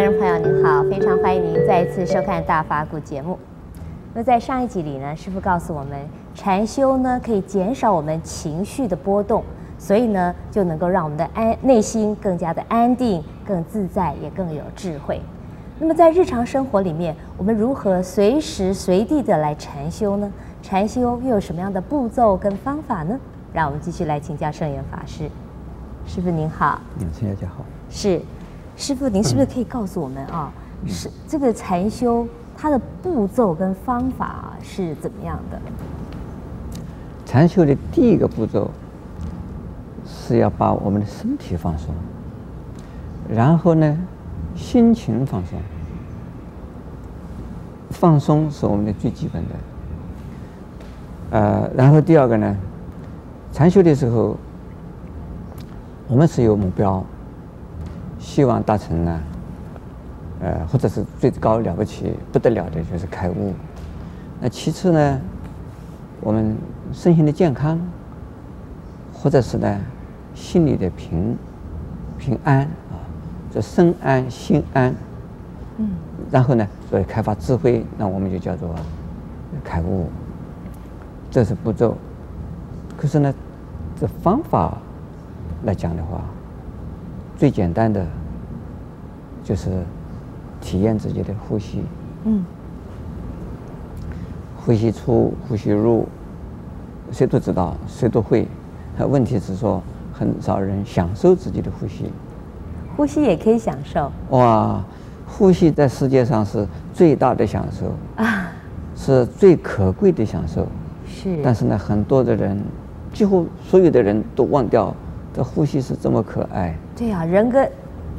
观众朋友，您好，非常欢迎您再一次收看《大法古》节目。那在上一集里呢，师傅告诉我们，禅修呢可以减少我们情绪的波动，所以呢就能够让我们的安内心更加的安定、更自在，也更有智慧。那么在日常生活里面，我们如何随时随地的来禅修呢？禅修又有什么样的步骤跟方法呢？让我们继续来请教圣严法师。师傅您好，嗯，请大家好。是，师傅您是不是可以告诉我们啊？嗯、是这个禅修它的步骤跟方法是怎么样的？禅修的第一个步骤是要把我们的身体放松，然后呢，心情放松。放松是我们的最基本的。呃，然后第二个呢，禅修的时候。我们是有目标，希望达成呢，呃，或者是最高了不起不得了的，就是开悟。那其次呢，我们身心的健康，或者是呢，心里的平平安啊，这身安心安。嗯。然后呢，所以开发智慧，那我们就叫做开悟。这是步骤。可是呢，这方法。来讲的话，最简单的就是体验自己的呼吸。嗯。呼吸出，呼吸入，谁都知道，谁都会。问题是说，很少人享受自己的呼吸。呼吸也可以享受。哇，呼吸在世界上是最大的享受啊，是最可贵的享受。是。但是呢，很多的人，几乎所有的人都忘掉。这呼吸是这么可爱。对呀、啊，人跟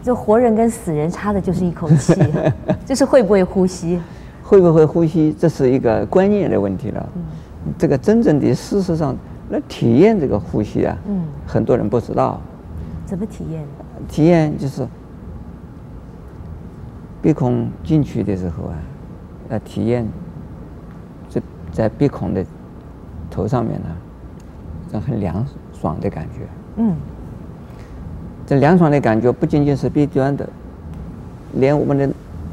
这活人跟死人差的就是一口气，就是会不会呼吸。会不会呼吸，这是一个观念的问题了。嗯、这个真正的事实上来体验这个呼吸啊，嗯，很多人不知道。怎么体验？体验就是鼻孔进去的时候啊，来体验这在鼻孔的头上面呢，这很凉爽的感觉。嗯，这凉爽的感觉不仅仅是鼻端的，连我们的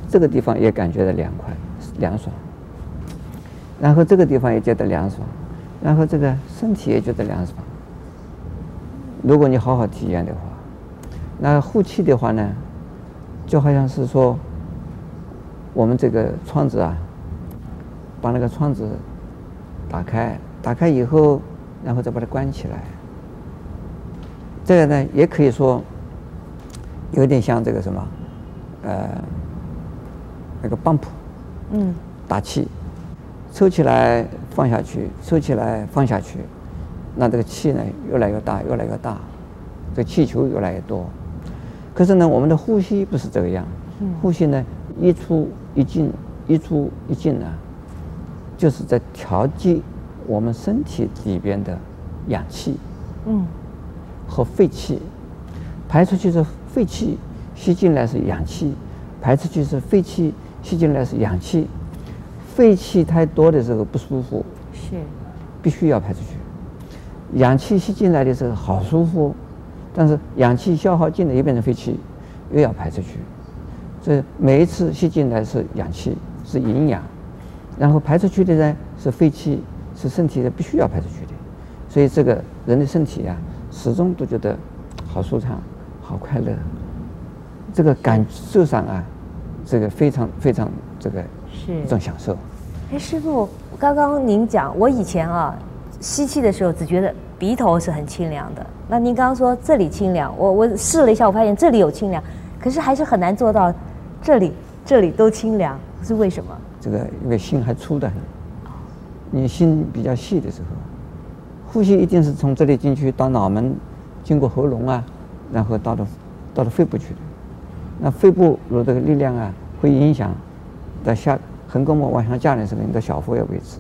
这个地方也感觉到凉快、凉爽。然后这个地方也觉得凉爽，然后这个身体也觉得凉爽。如果你好好体验的话，那呼气的话呢，就好像是说，我们这个窗子啊，把那个窗子打开，打开以后，然后再把它关起来。这个呢，也可以说有点像这个什么，呃，那个 bump，嗯，打气，抽起来放下去，抽起来放下去，那这个气呢越来越大，越来越大，这气球越来越多。可是呢，我们的呼吸不是这个样，呼吸呢一出一进，一出一进呢，就是在调节我们身体里边的氧气，嗯。和废气，排出去是废气，吸进来是氧气；排出去是废气，吸进来是氧气。废气太多的时候不舒服，是，必须要排出去。氧气吸进来的时候好舒服，但是氧气消耗尽了又变成废气，又要排出去。所以每一次吸进来是氧气，是营养，然后排出去的呢是废气，是身体的必须要排出去的。所以这个人的身体呀、啊。始终都觉得好舒畅，好快乐。这个感受上啊，这个非常非常这个是一种享受。哎，师傅，刚刚您讲，我以前啊吸气的时候只觉得鼻头是很清凉的。那您刚刚说这里清凉，我我试了一下，我发现这里有清凉，可是还是很难做到这里这里都清凉，是为什么？这个因为心还粗的很，你心比较细的时候。呼吸一定是从这里进去到脑门，经过喉咙啊，然后到了到了肺部去的。那肺部有这个力量啊，会影响在下横膈膜往上降的时候，你的小腹的位置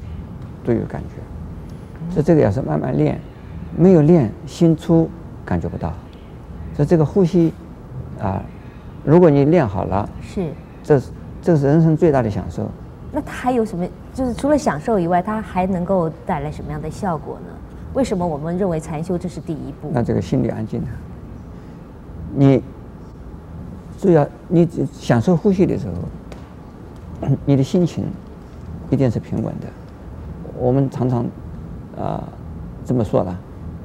都有感觉。所以这个也是慢慢练，没有练心粗感觉不到。所以这个呼吸啊，如果你练好了，是，这是这是人生最大的享受。那它还有什么？就是除了享受以外，它还能够带来什么样的效果呢？为什么我们认为禅修这是第一步？那这个心理安静了，你主要你享受呼吸的时候，你的心情一定是平稳的。我们常常啊、呃、这么说了，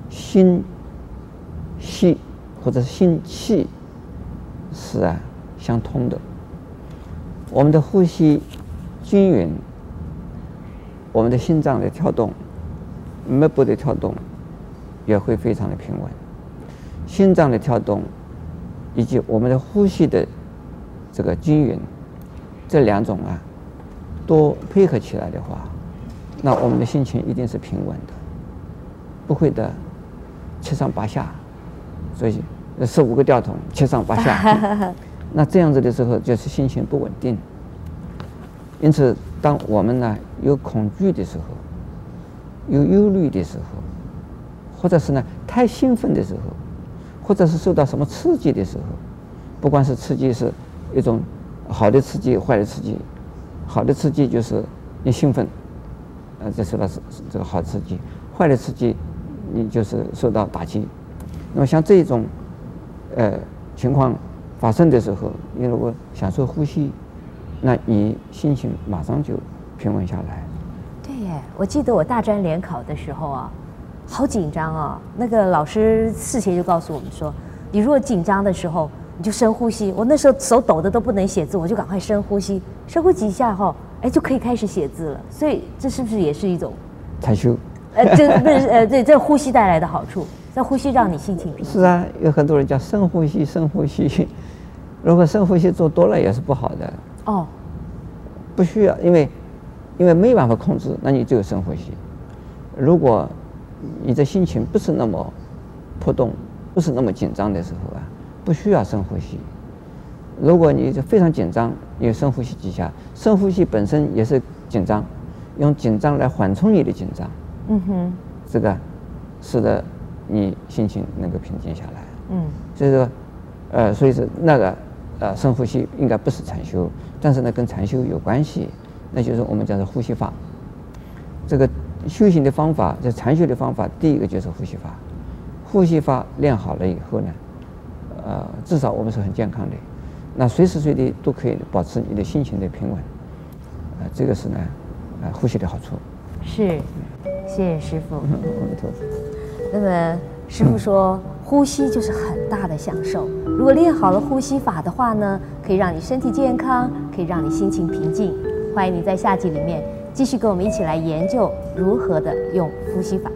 心息或者心气是啊相通的。我们的呼吸均匀，我们的心脏的跳动、脉搏的跳动也会非常的平稳。心脏的跳动以及我们的呼吸的这个均匀，这两种啊，都配合起来的话，那我们的心情一定是平稳的，不会的七上八下，所以十五个吊桶七上八下。那这样子的时候，就是心情不稳定。因此，当我们呢有恐惧的时候，有忧虑的时候，或者是呢太兴奋的时候，或者是受到什么刺激的时候，不管是刺激是一种好的刺激、坏的刺激，好的刺激就是你兴奋，呃，这受到是这个好刺激；坏的刺激，你就是受到打击。那么像这种呃情况。发生的时候，你如果享受呼吸，那你心情马上就平稳下来。我记得我大专联考的时候啊，好紧张啊。那个老师事前就告诉我们说，你如果紧张的时候，你就深呼吸。我那时候手抖的都不能写字，我就赶快深呼吸，深呼吸几下后，哎，就可以开始写字了。所以这是不是也是一种禅修？呃，这不是呃，对，这呼吸带来的好处，这呼吸让你心情平静。是啊，有很多人叫深呼吸，深呼吸。如果深呼吸做多了也是不好的哦，不需要，因为因为没办法控制，那你只有深呼吸。如果你的心情不是那么波动，不是那么紧张的时候啊，不需要深呼吸。如果你非常紧张，你深呼吸几下，深呼吸本身也是紧张，用紧张来缓冲你的紧张。嗯哼，这个使得你心情能够平静下来。嗯，所以说，呃，所以说那个。呃，深呼吸应该不是禅修，但是呢，跟禅修有关系，那就是我们讲的呼吸法。这个修行的方法，这禅修的方法，第一个就是呼吸法。呼吸法练好了以后呢，呃，至少我们是很健康的，那随时随地都可以保持你的心情的平稳。呃，这个是呢，呃，呼吸的好处。是，谢谢师父。那么师傅说。嗯呼吸就是很大的享受。如果练好了呼吸法的话呢，可以让你身体健康，可以让你心情平静。欢迎你在下集里面继续跟我们一起来研究如何的用呼吸法。